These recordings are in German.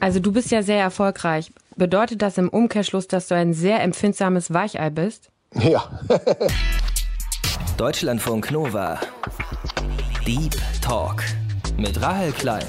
Also du bist ja sehr erfolgreich. Bedeutet das im Umkehrschluss, dass du ein sehr empfindsames Weichei bist? Ja. Deutschlandfunk Nova. Deep Talk mit Rahel Klein.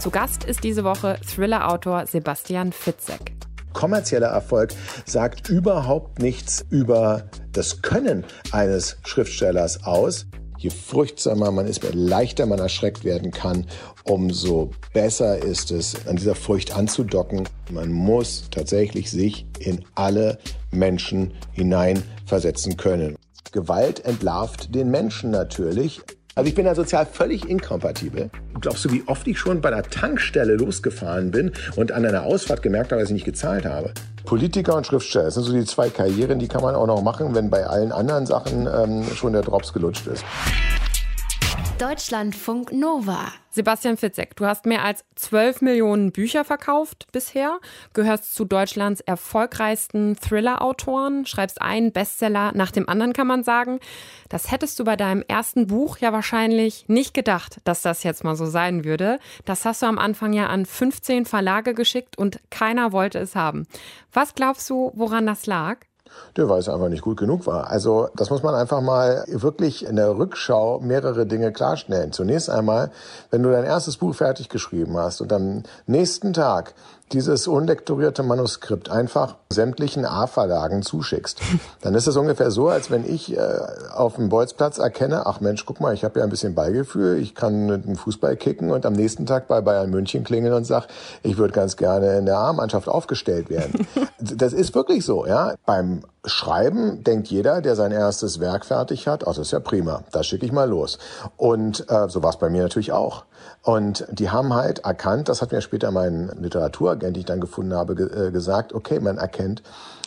Zu Gast ist diese Woche Thriller-Autor Sebastian Fitzek. Kommerzieller Erfolg sagt überhaupt nichts über das Können eines Schriftstellers aus. Je furchtsamer man ist, je leichter man erschreckt werden kann, umso besser ist es, an dieser Furcht anzudocken. Man muss tatsächlich sich in alle Menschen hineinversetzen können. Gewalt entlarvt den Menschen natürlich. Also ich bin da sozial völlig inkompatibel. Glaubst du, wie oft ich schon bei der Tankstelle losgefahren bin und an einer Ausfahrt gemerkt habe, dass ich nicht gezahlt habe? Politiker und Schriftsteller, das sind so die zwei Karrieren, die kann man auch noch machen, wenn bei allen anderen Sachen ähm, schon der Drops gelutscht ist. Deutschlandfunk Nova. Sebastian Fitzek, du hast mehr als 12 Millionen Bücher verkauft bisher, gehörst zu Deutschlands erfolgreichsten Thriller-Autoren, schreibst einen Bestseller nach dem anderen, kann man sagen. Das hättest du bei deinem ersten Buch ja wahrscheinlich nicht gedacht, dass das jetzt mal so sein würde. Das hast du am Anfang ja an 15 Verlage geschickt und keiner wollte es haben. Was glaubst du, woran das lag? Der weil es einfach nicht gut genug war. Also das muss man einfach mal wirklich in der Rückschau mehrere Dinge klarstellen. Zunächst einmal, wenn du dein erstes Buch fertig geschrieben hast und am nächsten Tag dieses unlektorierte Manuskript einfach sämtlichen A-Verlagen zuschickst, dann ist es ungefähr so, als wenn ich äh, auf dem Bolzplatz erkenne, ach Mensch, guck mal, ich habe ja ein bisschen Beigefühl, ich kann mit dem Fußball kicken und am nächsten Tag bei Bayern München klingeln und sag, ich würde ganz gerne in der A-Mannschaft aufgestellt werden. das ist wirklich so, ja. Beim Schreiben denkt jeder, der sein erstes Werk fertig hat, ach, das ist ja prima, das schicke ich mal los. Und äh, so war es bei mir natürlich auch. Und die haben halt erkannt, das hat mir später mein Literaturagent, den ich dann gefunden habe, ge äh, gesagt, okay, man erkennt,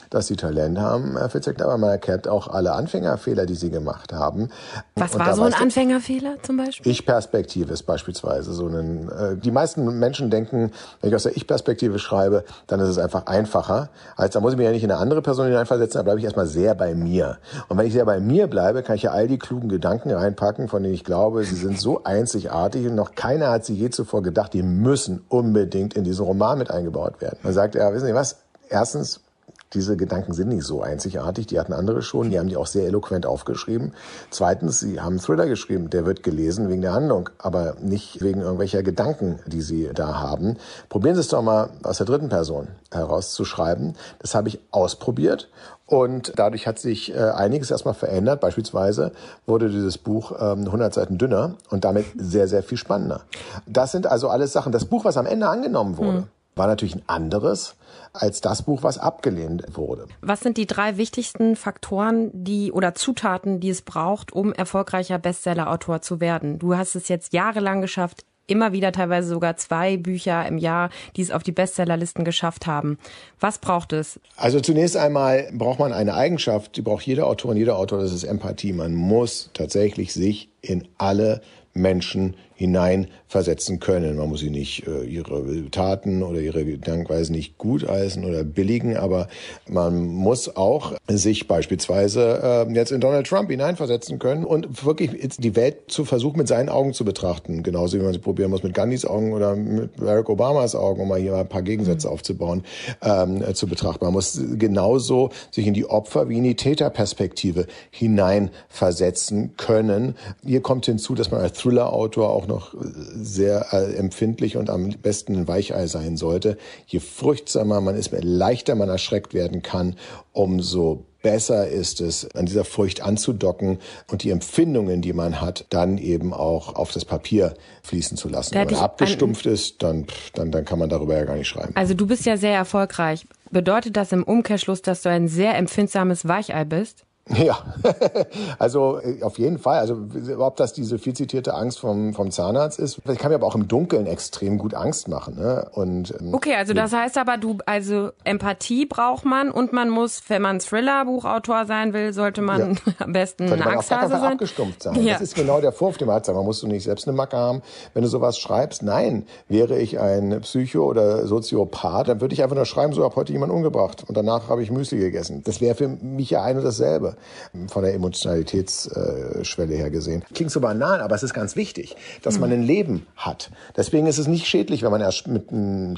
dass sie Talent haben, Herr Fitzek, aber man erkennt auch alle Anfängerfehler, die sie gemacht haben. Was und war so ein Anfängerfehler zum Beispiel? Ich-Perspektive ist beispielsweise so ein, äh, die meisten Menschen denken, wenn ich aus der Ich-Perspektive schreibe, dann ist es einfach einfacher, als da muss ich mich ja nicht in eine andere Person hineinversetzen, da bleibe ich erstmal sehr bei mir. Und wenn ich sehr bei mir bleibe, kann ich ja all die klugen Gedanken reinpacken, von denen ich glaube, sie sind so einzigartig und noch keiner hat sie je zuvor gedacht, die müssen unbedingt in diesen Roman mit eingebaut werden. Man sagt, ja, wissen Sie was? Erstens diese Gedanken sind nicht so einzigartig, die hatten andere schon, die haben die auch sehr eloquent aufgeschrieben. Zweitens, sie haben einen Thriller geschrieben, der wird gelesen wegen der Handlung, aber nicht wegen irgendwelcher Gedanken, die sie da haben. Probieren Sie es doch mal aus der dritten Person herauszuschreiben. Das habe ich ausprobiert und dadurch hat sich äh, einiges erstmal verändert. Beispielsweise wurde dieses Buch ähm, 100 Seiten dünner und damit sehr, sehr viel spannender. Das sind also alles Sachen. Das Buch, was am Ende angenommen wurde, mhm war natürlich ein anderes als das Buch, was abgelehnt wurde. Was sind die drei wichtigsten Faktoren, die oder Zutaten, die es braucht, um erfolgreicher Bestsellerautor zu werden? Du hast es jetzt jahrelang geschafft, immer wieder teilweise sogar zwei Bücher im Jahr, die es auf die Bestsellerlisten geschafft haben. Was braucht es? Also zunächst einmal braucht man eine Eigenschaft, die braucht jeder Autor und jeder Autor, das ist Empathie. Man muss tatsächlich sich in alle Menschen hineinversetzen können. Man muss sie nicht äh, ihre Taten oder ihre Gedankenweisen nicht gutheißen oder billigen, aber man muss auch sich beispielsweise äh, jetzt in Donald Trump hineinversetzen können und wirklich die Welt zu versuchen, mit seinen Augen zu betrachten. Genauso wie man sie probieren muss mit Gandhis Augen oder mit Barack Obamas Augen, um mal hier mal ein paar Gegensätze mhm. aufzubauen, ähm, äh, zu betrachten. Man muss genauso sich in die Opfer wie in die Täterperspektive hineinversetzen können. Hier kommt hinzu, dass man als Thriller-Autor auch noch sehr äh, empfindlich und am besten ein Weichei sein sollte. Je furchtsamer man ist, je leichter man erschreckt werden kann, umso besser ist es, an dieser Furcht anzudocken und die Empfindungen, die man hat, dann eben auch auf das Papier fließen zu lassen. Wenn er abgestumpft ist, dann, dann, dann kann man darüber ja gar nicht schreiben. Also du bist ja sehr erfolgreich. Bedeutet das im Umkehrschluss, dass du ein sehr empfindsames Weichei bist? Ja, also äh, auf jeden Fall. Also ob das diese viel zitierte Angst vom, vom Zahnarzt ist, ich kann mir aber auch im Dunkeln extrem gut Angst machen. Ne? Und, ähm, okay, also das heißt aber, du, also Empathie braucht man und man muss, wenn man Thriller-Buchautor sein will, sollte man ja. am besten sollte man Angsthase sein. abgestumpft sein. Ja. Das ist genau der Vorwurf, den man hat. Man musst du nicht selbst eine Macke haben, wenn du sowas schreibst. Nein, wäre ich ein Psycho oder Soziopath, dann würde ich einfach nur schreiben, so habe heute jemand umgebracht und danach habe ich Müsli gegessen. Das wäre für mich ja ein und dasselbe. Von der Emotionalitätsschwelle her gesehen. Klingt so banal, aber es ist ganz wichtig, dass man ein Leben hat. Deswegen ist es nicht schädlich, wenn man erst mit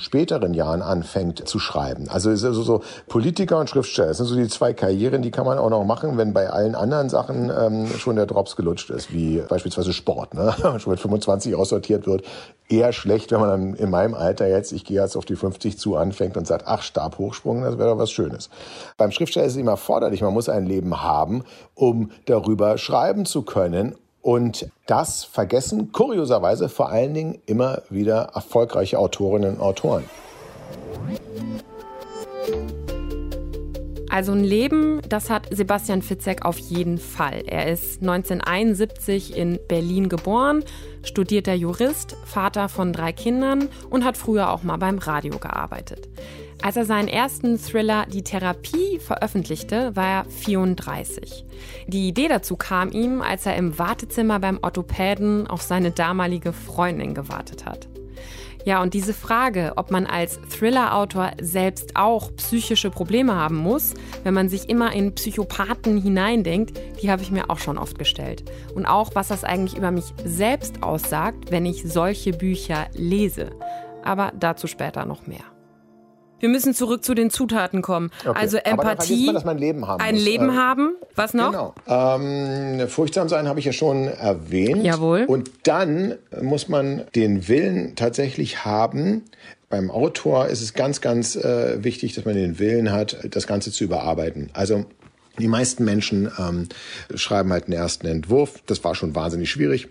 späteren Jahren anfängt zu schreiben. Also es ist also so Politiker und Schriftsteller, das sind so die zwei Karrieren, die kann man auch noch machen, wenn bei allen anderen Sachen ähm, schon der Drops gelutscht ist, wie beispielsweise Sport, ne? schon mit 25 aussortiert wird. Eher schlecht, wenn man dann in meinem Alter jetzt, ich gehe jetzt auf die 50 zu, anfängt und sagt, ach, Stabhochsprung, das wäre doch was Schönes. Beim Schriftsteller ist es immer forderlich, man muss ein Leben haben, um darüber schreiben zu können. Und das vergessen kurioserweise vor allen Dingen immer wieder erfolgreiche Autorinnen und Autoren. Also ein Leben, das hat Sebastian Fitzek auf jeden Fall. Er ist 1971 in Berlin geboren, studierter Jurist, Vater von drei Kindern und hat früher auch mal beim Radio gearbeitet. Als er seinen ersten Thriller Die Therapie veröffentlichte, war er 34. Die Idee dazu kam ihm, als er im Wartezimmer beim Orthopäden auf seine damalige Freundin gewartet hat. Ja, und diese Frage, ob man als Thriller-Autor selbst auch psychische Probleme haben muss, wenn man sich immer in Psychopathen hineindenkt, die habe ich mir auch schon oft gestellt. Und auch, was das eigentlich über mich selbst aussagt, wenn ich solche Bücher lese. Aber dazu später noch mehr. Wir müssen zurück zu den Zutaten kommen. Okay. Also Empathie, man, dass man Leben haben ein. Leben ähm, haben. Was noch? Genau. Ähm, furchtsam sein habe ich ja schon erwähnt. Jawohl. Und dann muss man den Willen tatsächlich haben. Beim Autor ist es ganz, ganz äh, wichtig, dass man den Willen hat, das Ganze zu überarbeiten. Also die meisten Menschen ähm, schreiben halt einen ersten Entwurf. Das war schon wahnsinnig schwierig.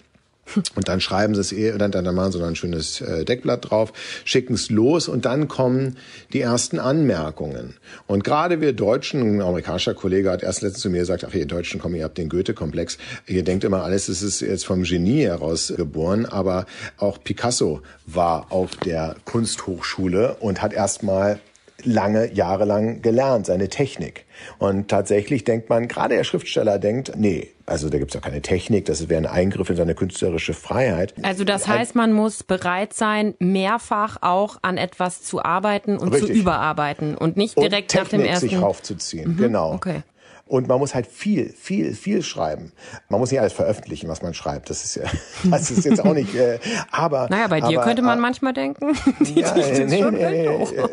Und dann schreiben sie es eh, dann, dann machen sie noch ein schönes äh, Deckblatt drauf, schicken es los und dann kommen die ersten Anmerkungen. Und gerade wir Deutschen, ein amerikanischer Kollege hat erst letztens zu mir gesagt, ach ihr Deutschen, komm, ihr habt den Goethe-Komplex. Ihr denkt immer, alles ist jetzt vom Genie heraus geboren, aber auch Picasso war auf der Kunsthochschule und hat erstmal lange, jahrelang gelernt, seine Technik. Und tatsächlich denkt man, gerade der Schriftsteller denkt, nee, also da gibt's ja keine Technik, das wäre ein Eingriff in seine künstlerische Freiheit. Also das heißt, man muss bereit sein, mehrfach auch an etwas zu arbeiten und Richtig. zu überarbeiten und nicht direkt und nach dem ersten. sich raufzuziehen, mhm. genau. Okay. Und man muss halt viel, viel, viel schreiben. Man muss nicht alles veröffentlichen, was man schreibt. Das ist ja, das ist jetzt auch nicht. Äh, aber naja, bei dir aber, könnte man äh, manchmal denken. Die ja, nee, nee, nee, äh,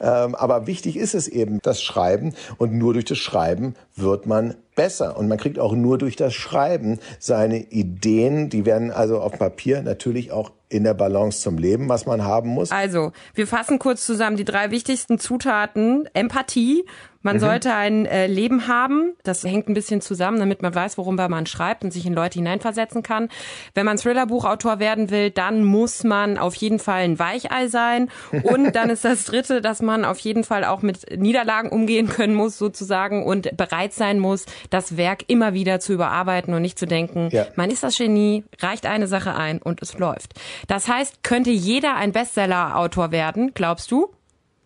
ähm, aber wichtig ist es eben, das Schreiben. Und nur durch das Schreiben wird man besser. Und man kriegt auch nur durch das Schreiben seine Ideen, die werden also auf Papier natürlich auch in der Balance zum Leben, was man haben muss. Also, wir fassen kurz zusammen die drei wichtigsten Zutaten. Empathie, man mhm. sollte ein äh, Leben haben. Das hängt ein bisschen zusammen, damit man weiß, worüber man schreibt und sich in Leute hineinversetzen kann. Wenn man Thriller-Buchautor werden will, dann muss man auf jeden Fall ein Weichei sein. Und dann ist das Dritte, dass man auf jeden Fall auch mit Niederlagen umgehen können muss, sozusagen, und bereit sein muss, das Werk immer wieder zu überarbeiten und nicht zu denken, ja. man ist das Genie, reicht eine Sache ein und es läuft. Das heißt, könnte jeder ein Bestseller-Autor werden, glaubst du?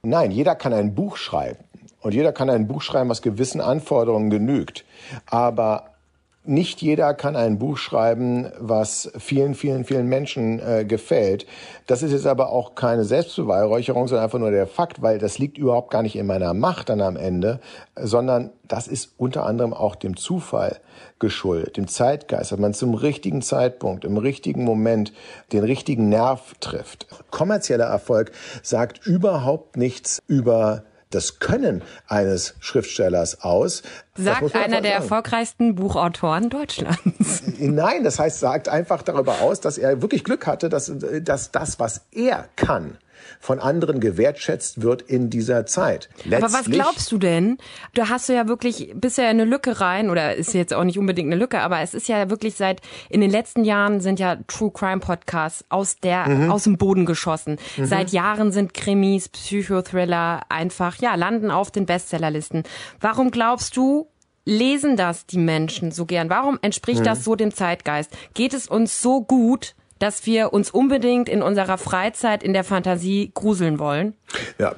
Nein, jeder kann ein Buch schreiben. Und jeder kann ein Buch schreiben, was gewissen Anforderungen genügt. Aber nicht jeder kann ein Buch schreiben, was vielen, vielen, vielen Menschen äh, gefällt. Das ist jetzt aber auch keine Selbstbeweihräucherung, sondern einfach nur der Fakt, weil das liegt überhaupt gar nicht in meiner Macht dann am Ende, sondern das ist unter anderem auch dem Zufall geschuldet, dem Zeitgeist, dass man zum richtigen Zeitpunkt, im richtigen Moment den richtigen Nerv trifft. Kommerzieller Erfolg sagt überhaupt nichts über das Können eines Schriftstellers aus. Sagt einer der erfolgreichsten Buchautoren Deutschlands. Nein, das heißt, sagt einfach darüber aus, dass er wirklich Glück hatte, dass, dass das, was er kann, von anderen gewertschätzt wird in dieser Zeit. Letztlich, Aber was glaubst du denn? Du hast ja wirklich bisher eine Lücke rein, oder ist jetzt auch nicht unbedingt eine Lücke, aber es ist ja wirklich seit, in den letzten Jahren sind ja True Crime Podcasts aus der, mhm. aus dem Boden geschossen. Mhm. Seit Jahren sind Krimis, Psychothriller einfach, ja, landen auf den Bestsellerlisten. Warum glaubst du, lesen das die Menschen so gern? Warum entspricht mhm. das so dem Zeitgeist? Geht es uns so gut, dass wir uns unbedingt in unserer Freizeit in der Fantasie gruseln wollen? Ja,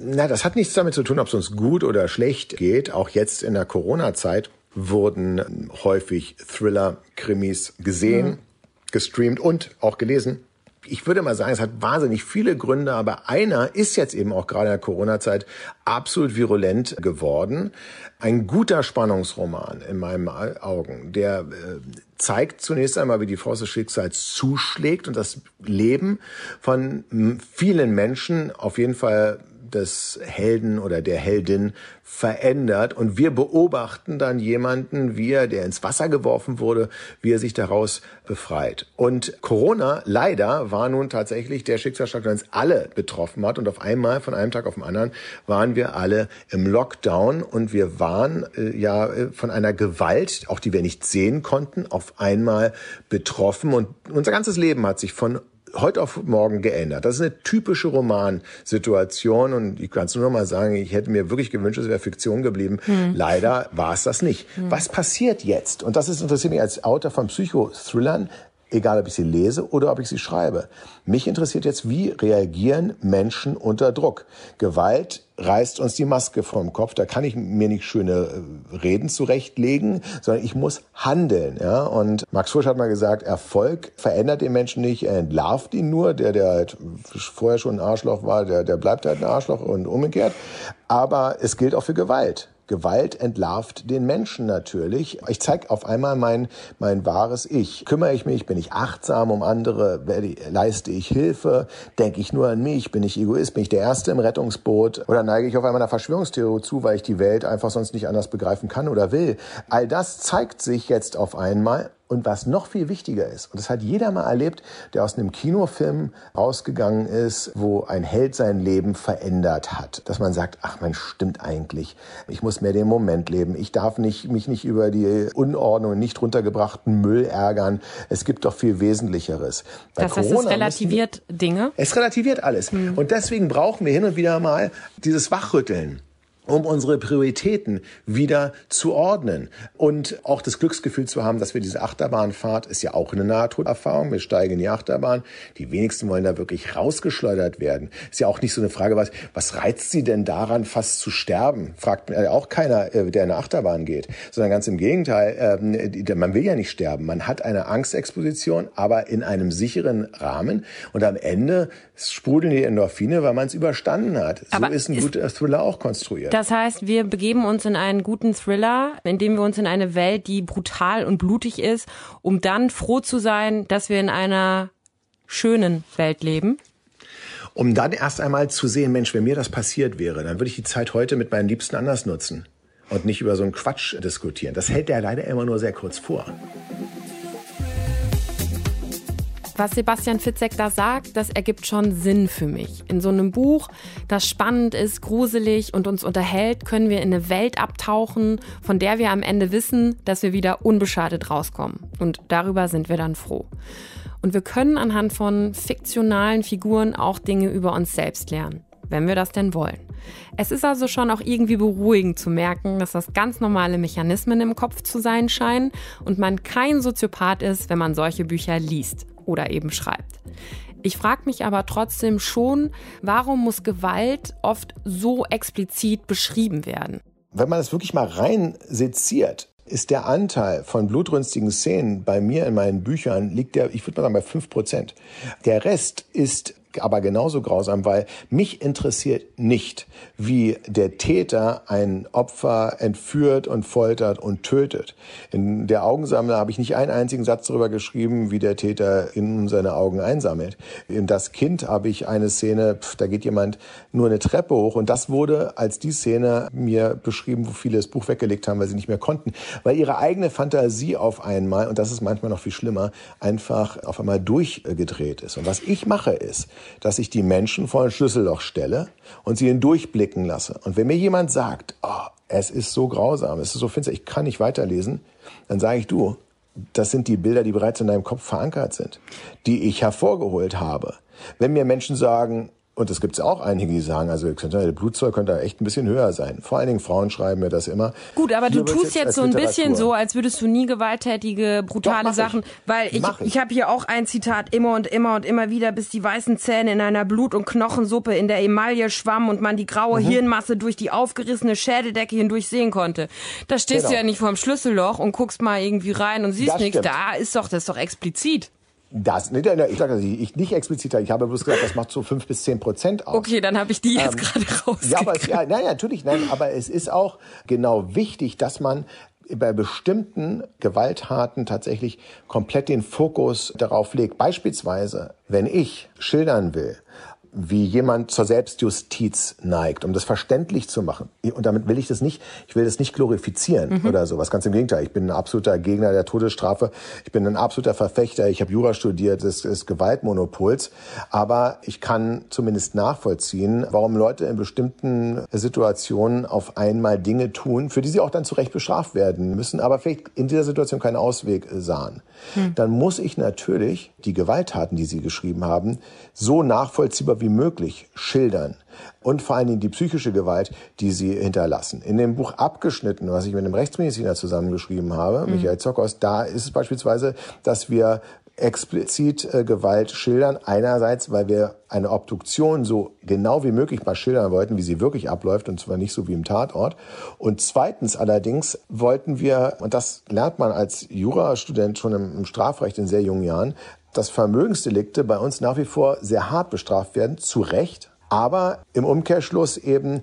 na, das hat nichts damit zu tun, ob es uns gut oder schlecht geht. Auch jetzt in der Corona-Zeit wurden häufig Thriller, Krimis gesehen, mhm. gestreamt und auch gelesen. ich würde mal sagen, es hat wahnsinnig viele Gründe, aber einer ist jetzt eben auch gerade in der Corona-Zeit absolut virulent geworden. Ein guter Spannungsroman in meinen Augen, der äh, zeigt zunächst einmal, wie die Force des Schicksals zuschlägt und das Leben von vielen Menschen auf jeden Fall des Helden oder der Heldin verändert. Und wir beobachten dann jemanden, wie er, der ins Wasser geworfen wurde, wie er sich daraus befreit. Und Corona, leider, war nun tatsächlich der Schicksalsschlag, der uns alle betroffen hat. Und auf einmal, von einem Tag auf den anderen, waren wir alle im Lockdown und wir waren äh, ja äh, von einer Gewalt, auch die wir nicht sehen konnten, auf einmal betroffen. Und unser ganzes Leben hat sich von heute auf morgen geändert. Das ist eine typische Romansituation und ich kann es nur noch mal sagen, ich hätte mir wirklich gewünscht, es wäre Fiktion geblieben. Hm. Leider war es das nicht. Hm. Was passiert jetzt? Und das ist interessiert mich als Autor von Psychothrillern egal ob ich sie lese oder ob ich sie schreibe. Mich interessiert jetzt, wie reagieren Menschen unter Druck. Gewalt reißt uns die Maske vom Kopf. Da kann ich mir nicht schöne äh, Reden zurechtlegen, sondern ich muss handeln. Ja? Und Max Fusch hat mal gesagt, Erfolg verändert den Menschen nicht, er entlarvt ihn nur. Der, der halt vorher schon ein Arschloch war, der, der bleibt halt ein Arschloch und umgekehrt. Aber es gilt auch für Gewalt. Gewalt entlarvt den Menschen natürlich. Ich zeige auf einmal mein, mein wahres Ich. Kümmere ich mich, bin ich achtsam um andere, leiste ich Hilfe, denke ich nur an mich, bin ich Egoist, bin ich der Erste im Rettungsboot? Oder neige ich auf einmal einer Verschwörungstheorie zu, weil ich die Welt einfach sonst nicht anders begreifen kann oder will. All das zeigt sich jetzt auf einmal und was noch viel wichtiger ist, und das hat jeder mal erlebt, der aus einem Kinofilm rausgegangen ist, wo ein Held sein Leben verändert hat, dass man sagt, ach man stimmt eigentlich, ich muss mehr den Moment leben, ich darf nicht, mich nicht über die Unordnung und nicht runtergebrachten Müll ärgern, es gibt doch viel Wesentlicheres. Bei das heißt, Corona es relativiert wir, Dinge? Es relativiert alles. Hm. Und deswegen brauchen wir hin und wieder mal dieses Wachrütteln um unsere Prioritäten wieder zu ordnen und auch das Glücksgefühl zu haben, dass wir diese Achterbahnfahrt ist ja auch eine Nahtoderfahrung. Wir steigen in die Achterbahn. Die wenigsten wollen da wirklich rausgeschleudert werden. Ist ja auch nicht so eine Frage, was, was reizt sie denn daran, fast zu sterben? Fragt auch keiner, äh, der in eine Achterbahn geht, sondern ganz im Gegenteil. Ähm, man will ja nicht sterben. Man hat eine Angstexposition, aber in einem sicheren Rahmen und am Ende sprudeln die Endorphine, weil man es überstanden hat. So aber ist ein guter Thriller auch konstruiert. Das heißt, wir begeben uns in einen guten Thriller, indem wir uns in eine Welt, die brutal und blutig ist, um dann froh zu sein, dass wir in einer schönen Welt leben? Um dann erst einmal zu sehen, Mensch, wenn mir das passiert wäre, dann würde ich die Zeit heute mit meinen Liebsten anders nutzen und nicht über so einen Quatsch diskutieren. Das hält der leider immer nur sehr kurz vor. Was Sebastian Fitzek da sagt, das ergibt schon Sinn für mich. In so einem Buch, das spannend ist, gruselig und uns unterhält, können wir in eine Welt abtauchen, von der wir am Ende wissen, dass wir wieder unbeschadet rauskommen. Und darüber sind wir dann froh. Und wir können anhand von fiktionalen Figuren auch Dinge über uns selbst lernen, wenn wir das denn wollen. Es ist also schon auch irgendwie beruhigend zu merken, dass das ganz normale Mechanismen im Kopf zu sein scheinen und man kein Soziopath ist, wenn man solche Bücher liest oder eben schreibt. Ich frage mich aber trotzdem schon, warum muss Gewalt oft so explizit beschrieben werden? Wenn man es wirklich mal rein seziert, ist der Anteil von blutrünstigen Szenen bei mir in meinen Büchern liegt der, ich würde mal sagen, bei fünf Prozent. Der Rest ist aber genauso grausam, weil mich interessiert nicht, wie der Täter ein Opfer entführt und foltert und tötet. In der Augensammler habe ich nicht einen einzigen Satz darüber geschrieben, wie der Täter in seine Augen einsammelt. In das Kind habe ich eine Szene, pf, da geht jemand nur eine Treppe hoch und das wurde als die Szene mir beschrieben, wo viele das Buch weggelegt haben, weil sie nicht mehr konnten, weil ihre eigene Fantasie auf einmal, und das ist manchmal noch viel schlimmer, einfach auf einmal durchgedreht ist. Und was ich mache ist, dass ich die Menschen vor ein Schlüsselloch stelle und sie hindurchblicken lasse. Und wenn mir jemand sagt, oh, es ist so grausam, es ist so finster, ich kann nicht weiterlesen, dann sage ich, du, das sind die Bilder, die bereits in deinem Kopf verankert sind, die ich hervorgeholt habe. Wenn mir Menschen sagen, und es gibt auch einige, die sagen, also der Blutzoll könnte da echt ein bisschen höher sein. Vor allen Dingen Frauen schreiben mir das immer. Gut, aber Hier du tust jetzt, jetzt so ein bisschen so, als würdest du nie gewalttätige, brutale Sachen, ich. weil ich, ich, ich habe hier auch ein Zitat immer und immer und immer wieder, bis die weißen Zähne in einer Blut- und Knochensuppe in der Emaille schwammen und man die graue mhm. Hirnmasse durch die aufgerissene Schädeldecke hindurch sehen konnte. Da stehst genau. du ja nicht vorm Schlüsselloch und guckst mal irgendwie rein und siehst nichts. Da ist doch, das ist doch explizit. Das, nee, ich sage ich nicht explizit, ich habe bloß gesagt, das macht so fünf bis zehn Prozent aus. Okay, dann habe ich die jetzt ähm, gerade raus. Ja, aber es, ja, nein, natürlich, nein, aber es ist auch genau wichtig, dass man bei bestimmten Gewalttaten tatsächlich komplett den Fokus darauf legt. Beispielsweise, wenn ich schildern will, wie jemand zur Selbstjustiz neigt, um das verständlich zu machen. Und damit will ich das nicht, ich will das nicht glorifizieren mhm. oder sowas. Ganz im Gegenteil. Ich bin ein absoluter Gegner der Todesstrafe. Ich bin ein absoluter Verfechter. Ich habe Jura studiert des, des Gewaltmonopols. Aber ich kann zumindest nachvollziehen, warum Leute in bestimmten Situationen auf einmal Dinge tun, für die sie auch dann zu Recht bestraft werden müssen, aber vielleicht in dieser Situation keinen Ausweg sahen. Mhm. Dann muss ich natürlich die Gewalttaten, die sie geschrieben haben, so nachvollziehbar wie möglich schildern und vor allen Dingen die psychische Gewalt, die sie hinterlassen. In dem Buch Abgeschnitten, was ich mit einem Rechtsmediziner zusammengeschrieben habe, mhm. Michael Zockers, da ist es beispielsweise, dass wir explizit äh, Gewalt schildern. Einerseits, weil wir eine Obduktion so genau wie möglich mal schildern wollten, wie sie wirklich abläuft, und zwar nicht so wie im Tatort. Und zweitens allerdings wollten wir, und das lernt man als Jurastudent schon im, im Strafrecht in sehr jungen Jahren, dass Vermögensdelikte bei uns nach wie vor sehr hart bestraft werden, zu Recht, aber im Umkehrschluss eben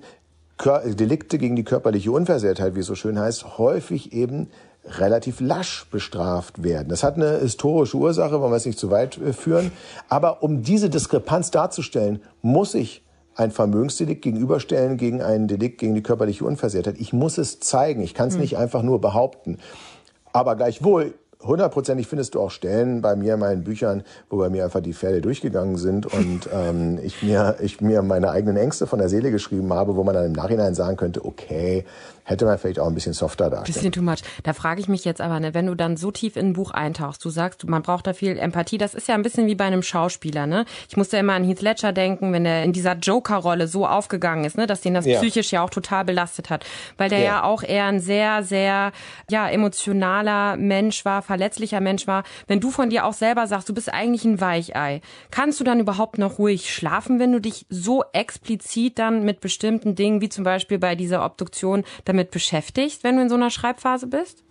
Delikte gegen die körperliche Unversehrtheit, wie es so schön heißt, häufig eben relativ lasch bestraft werden. Das hat eine historische Ursache, wollen wir es nicht zu weit äh, führen. Aber um diese Diskrepanz darzustellen, muss ich ein Vermögensdelikt gegenüberstellen gegen einen Delikt gegen die körperliche Unversehrtheit. Ich muss es zeigen. Ich kann es hm. nicht einfach nur behaupten. Aber gleichwohl hundertprozentig findest du auch Stellen bei mir in meinen Büchern, wo bei mir einfach die Pferde durchgegangen sind und ähm, ich, mir, ich mir meine eigenen Ängste von der Seele geschrieben habe, wo man dann im Nachhinein sagen könnte, okay, hätte man vielleicht auch ein bisschen softer darstellen. Bisschen too much. Da frage ich mich jetzt aber, ne, wenn du dann so tief in ein Buch eintauchst, du sagst, man braucht da viel Empathie, das ist ja ein bisschen wie bei einem Schauspieler, ne? Ich musste immer an Heath Ledger denken, wenn er in dieser Joker-Rolle so aufgegangen ist, ne, dass den das ja. psychisch ja auch total belastet hat, weil der ja. ja auch eher ein sehr, sehr, ja, emotionaler Mensch war, verletzlicher Mensch war. Wenn du von dir auch selber sagst, du bist eigentlich ein Weichei, kannst du dann überhaupt noch ruhig schlafen, wenn du dich so explizit dann mit bestimmten Dingen, wie zum Beispiel bei dieser Obduktion, damit beschäftigst, wenn du in so einer Schreibphase bist?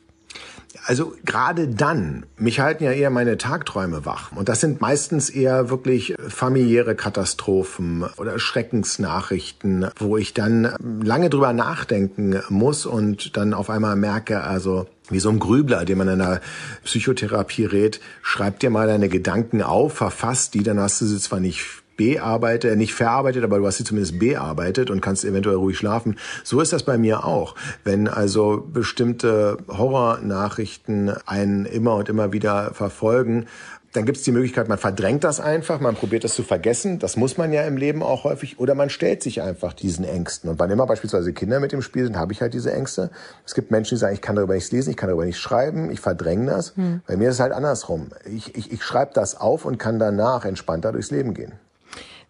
Also gerade dann, mich halten ja eher meine Tagträume wach. Und das sind meistens eher wirklich familiäre Katastrophen oder Schreckensnachrichten, wo ich dann lange drüber nachdenken muss und dann auf einmal merke, also wie so ein Grübler, dem man in einer Psychotherapie rät, schreib dir mal deine Gedanken auf, verfasst die, dann hast du sie zwar nicht bearbeitet, nicht verarbeitet, aber du hast sie zumindest bearbeitet und kannst eventuell ruhig schlafen. So ist das bei mir auch. Wenn also bestimmte Horrornachrichten einen immer und immer wieder verfolgen, dann gibt es die Möglichkeit, man verdrängt das einfach, man probiert das zu vergessen. Das muss man ja im Leben auch häufig. Oder man stellt sich einfach diesen Ängsten. Und wann immer beispielsweise Kinder mit im Spiel sind, habe ich halt diese Ängste. Es gibt Menschen, die sagen, ich kann darüber nichts lesen, ich kann darüber nicht schreiben, ich verdränge das. Hm. Bei mir ist es halt andersrum. Ich, ich, ich schreibe das auf und kann danach entspannter durchs Leben gehen.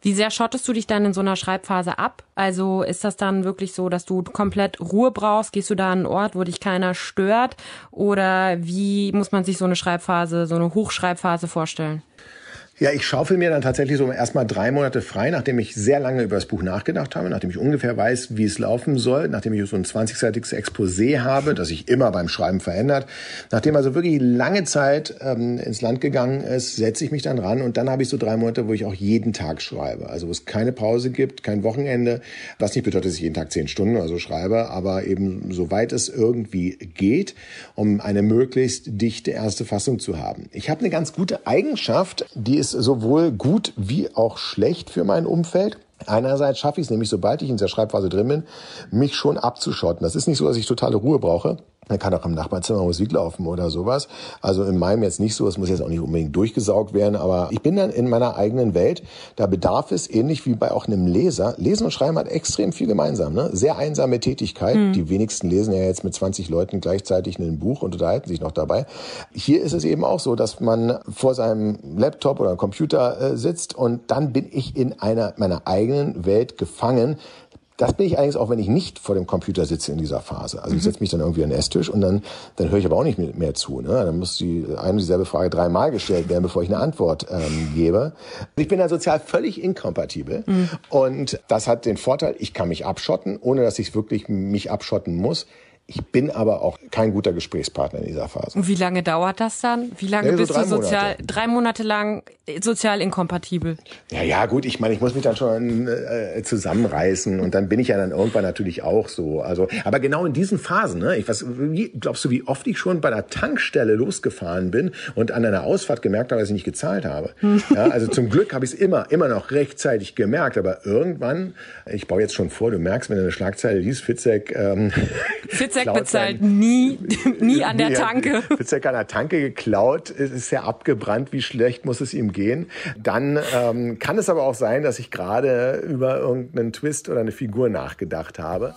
Wie sehr schottest du dich dann in so einer Schreibphase ab? Also ist das dann wirklich so, dass du komplett Ruhe brauchst? Gehst du da an einen Ort, wo dich keiner stört? Oder wie muss man sich so eine Schreibphase, so eine Hochschreibphase vorstellen? Ja, ich schaufel mir dann tatsächlich so erstmal drei Monate frei, nachdem ich sehr lange über das Buch nachgedacht habe, nachdem ich ungefähr weiß, wie es laufen soll, nachdem ich so ein 20-seitiges Exposé habe, das sich immer beim Schreiben verändert. Nachdem also wirklich lange Zeit ähm, ins Land gegangen ist, setze ich mich dann ran und dann habe ich so drei Monate, wo ich auch jeden Tag schreibe. Also wo es keine Pause gibt, kein Wochenende, was nicht bedeutet, dass ich jeden Tag zehn Stunden oder so schreibe, aber eben soweit es irgendwie geht, um eine möglichst dichte erste Fassung zu haben. Ich habe eine ganz gute Eigenschaft, die ist sowohl gut wie auch schlecht für mein Umfeld. Einerseits schaffe ich es nämlich, sobald ich in der Schreibphase drin bin, mich schon abzuschotten. Das ist nicht so, dass ich totale Ruhe brauche. Man kann auch im Nachbarzimmer Musik laufen oder sowas. Also in meinem jetzt nicht so, es muss jetzt auch nicht unbedingt durchgesaugt werden, aber ich bin dann in meiner eigenen Welt. Da bedarf es, ähnlich wie bei auch einem Leser, Lesen und Schreiben hat extrem viel gemeinsam. Ne? Sehr einsame Tätigkeit. Mhm. Die wenigsten lesen ja jetzt mit 20 Leuten gleichzeitig ein Buch und unterhalten sich noch dabei. Hier ist es eben auch so, dass man vor seinem Laptop oder Computer äh, sitzt und dann bin ich in einer meiner eigenen Welt gefangen das bin ich eigentlich auch, wenn ich nicht vor dem Computer sitze in dieser Phase. Also mhm. ich setze mich dann irgendwie an den Esstisch und dann, dann höre ich aber auch nicht mehr zu. Ne? Dann muss die eine und dieselbe Frage dreimal gestellt werden, bevor ich eine Antwort ähm, gebe. Ich bin da sozial völlig inkompatibel mhm. und das hat den Vorteil, ich kann mich abschotten, ohne dass ich wirklich mich abschotten muss. Ich bin aber auch kein guter Gesprächspartner in dieser Phase. Und wie lange dauert das dann? Wie lange Ja, so bist du sozial, Monate. drei Monate lang sozial inkompatibel? Ja, ja, gut, ich meine, ich muss mich dann schon äh, zusammenreißen und dann bin ich ja dann irgendwann natürlich auch so. Also, aber genau in diesen Phasen, ne? Ich was, wie, glaubst du, wie oft ich schon bei der Tankstelle losgefahren bin und an einer Ausfahrt gemerkt habe, dass ich nicht gezahlt habe? Ja, also zum Glück habe ich es immer, immer noch rechtzeitig gemerkt, aber irgendwann, ich baue jetzt schon vor, du merkst, wenn du eine Schlagzeile liest, Fitzek, ähm, Fitzek klaut bezahlt sein- nie, nie an der Tanke. Fitzek an der Tanke geklaut, es ist ja abgebrannt, wie schlecht muss es ihm gehen. Dann ähm, kann es aber auch sein, dass ich gerade über irgendeinen Twist oder eine Figur nachgedacht habe.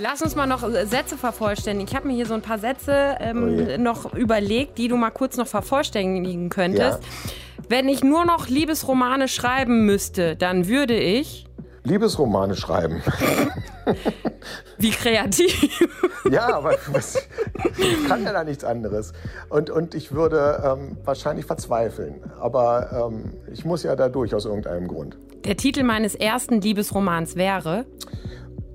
Lass uns mal noch Sätze vervollständigen. Ich habe mir hier so ein paar Sätze ähm, Oh je. noch überlegt, die du mal kurz noch vervollständigen könntest. Ja. Wenn ich nur noch Liebesromane schreiben müsste, dann würde ich. Liebesromane schreiben. Wie kreativ. ja, aber was, ich kann ja da nichts anderes. Und, und ich würde ähm, wahrscheinlich verzweifeln. Aber ähm, ich muss ja da durch aus irgendeinem Grund. Der Titel meines ersten Liebesromans wäre.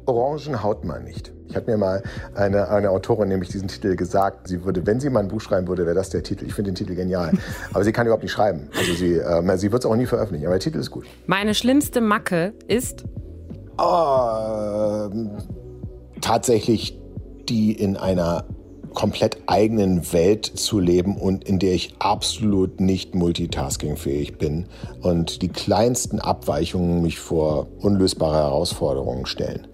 Orangen haut man nicht. Ich hatte mir mal eine, eine Autorin nämlich diesen Titel gesagt. Sie würde, wenn sie mal ein Buch schreiben würde, wäre das der Titel. Ich finde den Titel genial. Aber sie kann überhaupt nicht schreiben. Also sie, ähm, sie wird es auch nie veröffentlichen. Aber der Titel ist gut. Meine schlimmste Macke ist. Ähm, tatsächlich die in einer komplett eigenen Welt zu leben und in der ich absolut nicht multitaskingfähig bin und die kleinsten Abweichungen mich vor unlösbare Herausforderungen stellen.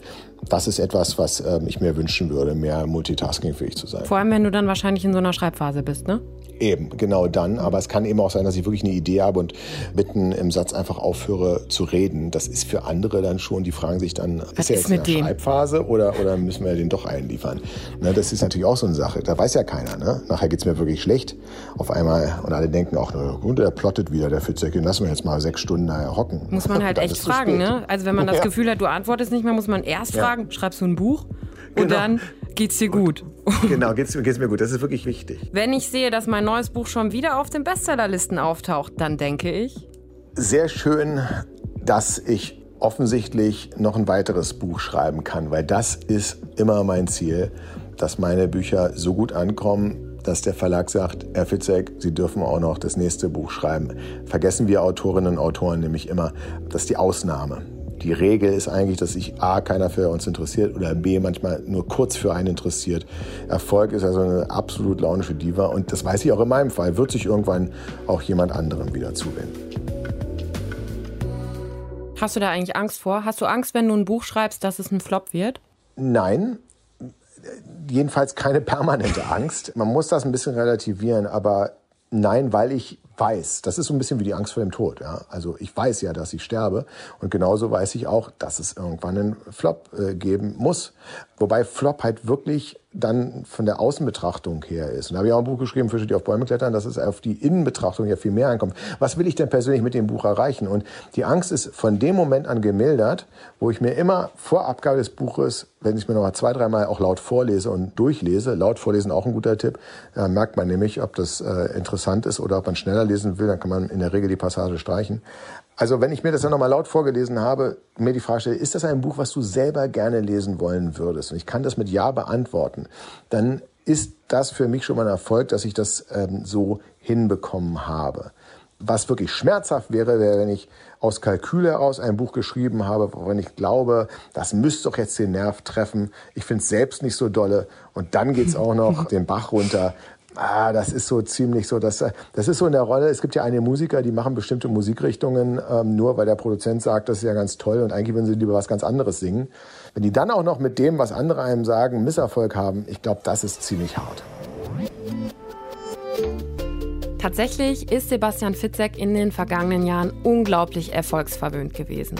Das ist etwas, was ähm, ich mir wünschen würde, mehr multitaskingfähig zu sein. Vor allem, wenn du dann wahrscheinlich in so einer Schreibphase bist, ne? Eben, genau dann. Aber es kann eben auch sein, dass ich wirklich eine Idee habe und mitten im Satz einfach aufhöre zu reden. Das ist für andere dann schon, die fragen sich dann, ist er jetzt mit in der dem? Schreibphase oder, oder müssen wir den doch einliefern? Ne, das ist natürlich auch so eine Sache. Da weiß ja keiner. Ne? Nachher geht's mir wirklich schlecht. Auf einmal, und alle denken auch, na gut, der plottet wieder, der Fitzek, den lassen wir jetzt mal sechs Stunden da hocken. Muss man halt echt fragen, ne? Also wenn man das Ja. Gefühl hat, du antwortest nicht mehr, muss man erst Ja. fragen, schreibst du ein Buch und Genau. dann geht's dir gut. Genau, geht's, geht's mir gut. Das ist wirklich wichtig. Wenn ich sehe, dass mein neues Buch schon wieder auf den Bestsellerlisten auftaucht, dann denke ich, sehr schön, dass ich offensichtlich noch ein weiteres Buch schreiben kann, weil das ist immer mein Ziel, dass meine Bücher so gut ankommen, dass der Verlag sagt, Herr Fitzek, Sie dürfen auch noch das nächste Buch schreiben. Vergessen wir Autorinnen und Autoren nämlich immer, das ist die Ausnahme. Die Regel ist eigentlich, dass sich A, keiner für uns interessiert oder B, manchmal nur kurz für einen interessiert. Erfolg ist also eine absolut launische Diva und das weiß ich auch in meinem Fall, wird sich irgendwann auch jemand anderem wieder zuwenden. hast du da eigentlich Angst vor? Hast du Angst, wenn du ein Buch schreibst, dass es ein Flop wird? Nein, jedenfalls keine permanente Angst. Man muss das ein bisschen relativieren, aber nein, weil ich weiß, das ist so ein bisschen wie die Angst vor dem Tod. Ja? Also ich weiß ja, dass ich sterbe und genauso weiß ich auch, dass es irgendwann einen Flop äh, geben muss. Wobei Flop halt wirklich dann von der Außenbetrachtung her ist. Und da habe ich auch ein Buch geschrieben, Fische, die auf Bäume klettern, dass es auf die Innenbetrachtung ja viel mehr ankommt. Was will ich denn persönlich mit dem Buch erreichen? Und die Angst ist von dem Moment an gemildert, wo ich mir immer vor Abgabe des Buches, wenn ich mir noch mal zwei, dreimal auch laut vorlese und durchlese, laut vorlesen auch ein guter Tipp, da merkt man nämlich, ob das äh, interessant ist oder ob man schneller lesen will, dann kann man in der Regel die Passage streichen. Also wenn ich mir das dann nochmal laut vorgelesen habe, mir die Frage stelle, ist das ein Buch, was du selber gerne lesen wollen würdest? Und ich kann das mit Ja beantworten. Dann ist das für mich schon mal ein Erfolg, dass ich das ähm, so hinbekommen habe. Was wirklich schmerzhaft wäre, wäre, wenn ich aus Kalkül heraus ein Buch geschrieben habe, woran ich glaube, das müsste doch jetzt den Nerv treffen. Ich finde es selbst nicht so dolle. Und dann geht's auch noch den Bach runter. Ah, das ist so ziemlich so, das, das ist so in der Rolle. Es gibt ja einige Musiker, die machen bestimmte Musikrichtungen ähm, nur, weil der Produzent sagt, das ist ja ganz toll und eigentlich würden sie lieber was ganz anderes singen. Wenn die dann auch noch mit dem, was andere einem sagen, Misserfolg haben, ich glaube, das ist ziemlich hart. Tatsächlich ist Sebastian Fitzek in den vergangenen Jahren unglaublich erfolgsverwöhnt gewesen.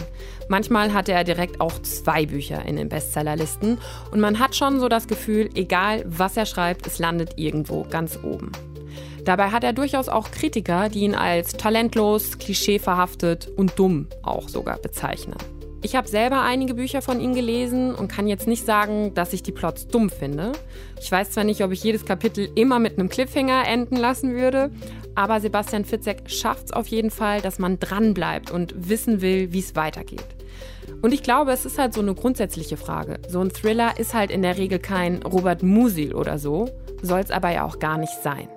Manchmal hatte er direkt auch zwei Bücher in den Bestsellerlisten und man hat schon so das Gefühl, egal was er schreibt, es landet irgendwo ganz oben. Dabei hat er durchaus auch Kritiker, die ihn als talentlos, klischeeverhaftet und dumm auch sogar bezeichnen. Ich habe selber einige Bücher von ihm gelesen und kann jetzt nicht sagen, dass ich die Plots dumm finde. Ich weiß zwar nicht, ob ich jedes Kapitel immer mit einem Cliffhanger enden lassen würde, aber Sebastian Fitzek schafft es auf jeden Fall, dass man dranbleibt und wissen will, wie es weitergeht. Und ich glaube, es ist halt so eine grundsätzliche Frage. So ein Thriller ist halt in der Regel kein Robert Musil oder so, soll es aber ja auch gar nicht sein.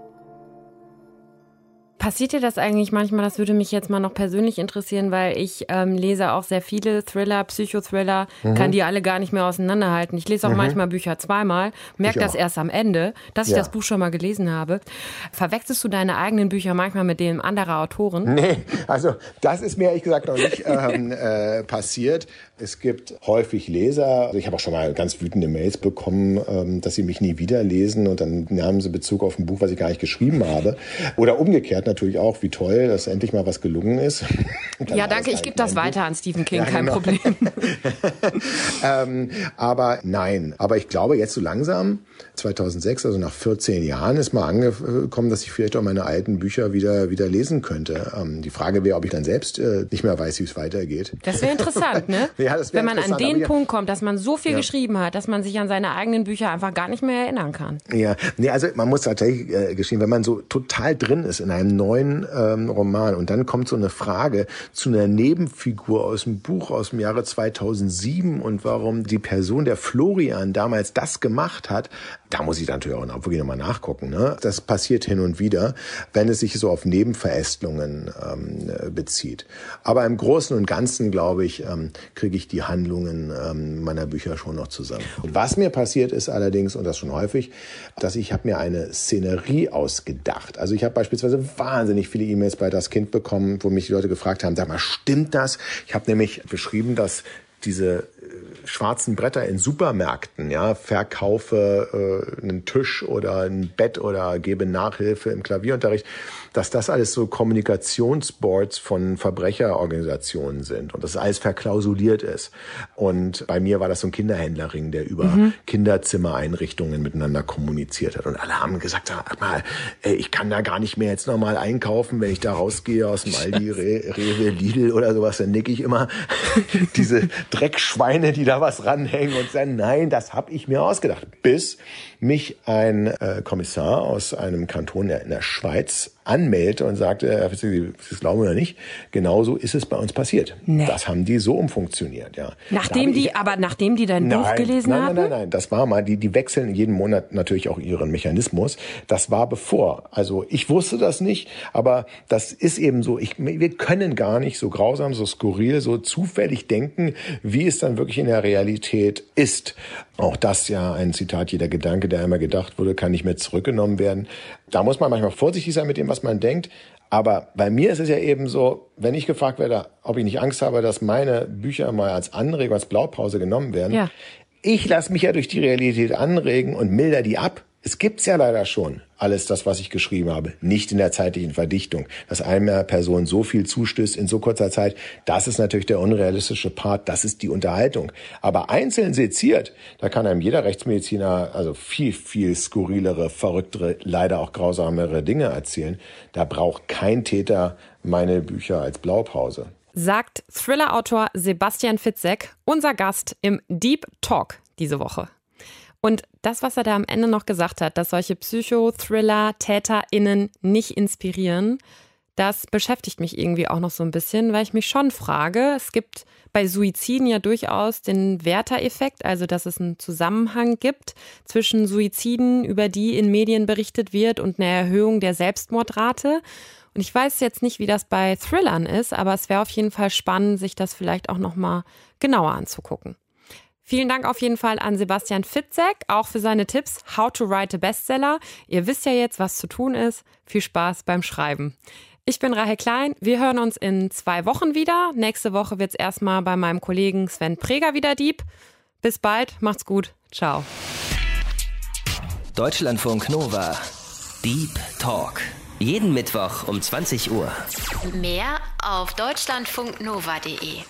Passiert dir das eigentlich manchmal? Das würde mich jetzt mal noch persönlich interessieren, weil ich ähm, lese auch sehr viele Thriller, Psychothriller, mhm. kann die alle gar nicht mehr auseinanderhalten. Ich lese auch mhm. manchmal Bücher zweimal, merke das erst am Ende, dass ich ja. das Buch schon mal gelesen habe. Verwechselst du deine eigenen Bücher manchmal mit denen anderer Autoren? Nee, also das ist mir ehrlich gesagt noch nicht ähm, äh, passiert. Es gibt häufig Leser, also ich habe auch schon mal ganz wütende Mails bekommen, ähm, dass sie mich nie wieder lesen und dann nahmen sie Bezug auf ein Buch, was ich gar nicht geschrieben habe. Oder umgekehrt natürlich auch, wie toll, dass endlich mal was gelungen ist. Ja, danke, ich gebe das weiter an Stephen King, ja, kein genau. Problem. ähm, aber nein, aber ich glaube jetzt so langsam, 2006, also nach 14 Jahren, ist mal angekommen, dass ich vielleicht auch meine alten Bücher wieder, wieder lesen könnte. Ähm, die Frage wäre, ob ich dann selbst äh, nicht mehr weiß, wie es weitergeht. Das wäre interessant, ne? ja, das Wenn man an den ja, Punkt kommt, dass man so viel ja. geschrieben hat, dass man sich an seine eigenen Bücher einfach gar nicht mehr erinnern kann. Ja, nee, also man muss tatsächlich äh, geschehen, wenn man so total drin ist in einem neuen ähm, Roman und dann kommt so eine Frage zu einer Nebenfigur aus dem Buch aus dem Jahre 2007 und warum die Person, der Florian damals das gemacht hat, da muss ich natürlich auch wirklich nochmal nachgucken. Ne? Das passiert hin und wieder, wenn es sich so auf Nebenverästelungen ähm, bezieht. Aber im Großen und Ganzen, glaube ich, ähm, kriege ich die Handlungen ähm, meiner Bücher schon noch zusammen. Und was mir passiert ist allerdings, und das schon häufig, dass ich habe mir eine Szenerie ausgedacht. Also ich habe beispielsweise wahnsinnig viele E-Mails bei Das Kind bekommen, wo mich die Leute gefragt haben, sag mal, stimmt das? Ich habe nämlich beschrieben, dass diese schwarzen Bretter in Supermärkten, ja, verkaufe äh, einen Tisch oder ein Bett oder gebe Nachhilfe im Klavierunterricht, dass das alles so Kommunikationsboards von Verbrecherorganisationen sind und das alles verklausuliert ist. Und bei mir war das so ein Kinderhändlerring, der über mhm. Kinderzimmereinrichtungen miteinander kommuniziert hat. Und alle haben gesagt, sag mal, ey, ich kann da gar nicht mehr jetzt nochmal einkaufen, wenn ich da rausgehe aus dem Aldi, Re Rewe, Lidl oder sowas, dann nick ich immer diese Dreckschweine, die da was ranhängen und sagen, nein, das habe ich mir ausgedacht. Bis mich ein äh, Kommissar aus einem Kanton in der Schweiz anmeldete und sagte, Herr Fitzek, Sie glauben oder nicht, genauso ist es bei uns passiert. Nee. Das haben die so umfunktioniert, ja. Nachdem die, aber nachdem die dein nein, Buch gelesen nein, haben? Nein, nein, nein, das war mal, die, die wechseln jeden Monat natürlich auch ihren Mechanismus. Das war bevor. Also ich wusste das nicht, aber das ist eben so, ich, wir können gar nicht so grausam, so skurril, so zufällig denken, wie es dann wirklich in der Realität ist. Auch das ja ein Zitat, jeder Gedanke, der einmal gedacht wurde, kann nicht mehr zurückgenommen werden. Da muss man manchmal vorsichtig sein mit dem, was man denkt. Aber bei mir ist es ja eben so, wenn ich gefragt werde, ob ich nicht Angst habe, dass meine Bücher mal als Anregung, als Blaupause genommen werden. Ja. Ich lasse mich ja durch die Realität anregen und milder die ab es gibt's ja leider schon, alles das, was ich geschrieben habe, nicht in der zeitlichen Verdichtung. Dass einer Person so viel zustößt in so kurzer Zeit, das ist natürlich der unrealistische Part, das ist die Unterhaltung. Aber einzeln seziert, da kann einem jeder Rechtsmediziner also viel, viel skurrilere, verrücktere, leider auch grausamere Dinge erzählen. Da braucht kein Täter meine Bücher als Blaupause. Sagt Thriller-Autor Sebastian Fitzek, unser Gast im Deep Talk diese Woche. Und das, was er da am Ende noch gesagt hat, dass solche Psychothriller TäterInnen nicht inspirieren, das beschäftigt mich irgendwie auch noch so ein bisschen, weil ich mich schon frage, es gibt bei Suiziden ja durchaus den Werter-Effekt, also dass es einen Zusammenhang gibt zwischen Suiziden, über die in Medien berichtet wird, und einer Erhöhung der Selbstmordrate. Und ich weiß jetzt nicht, wie das bei Thrillern ist, aber es wäre auf jeden Fall spannend, sich das vielleicht auch noch mal genauer anzugucken. Vielen Dank auf jeden Fall an Sebastian Fitzek, auch für seine Tipps How to Write a Bestseller. Ihr wisst ja jetzt, was zu tun ist. Viel Spaß beim Schreiben. Ich bin Rahel Klein. Wir hören uns in zwei Wochen wieder. Nächste Woche wird es erstmal bei meinem Kollegen Sven Preger wieder Dieb. Bis bald, macht's gut. Ciao. Deutschlandfunk Nova. Deep Talk. Jeden Mittwoch um 20 Uhr. Mehr auf deutschlandfunknova.de.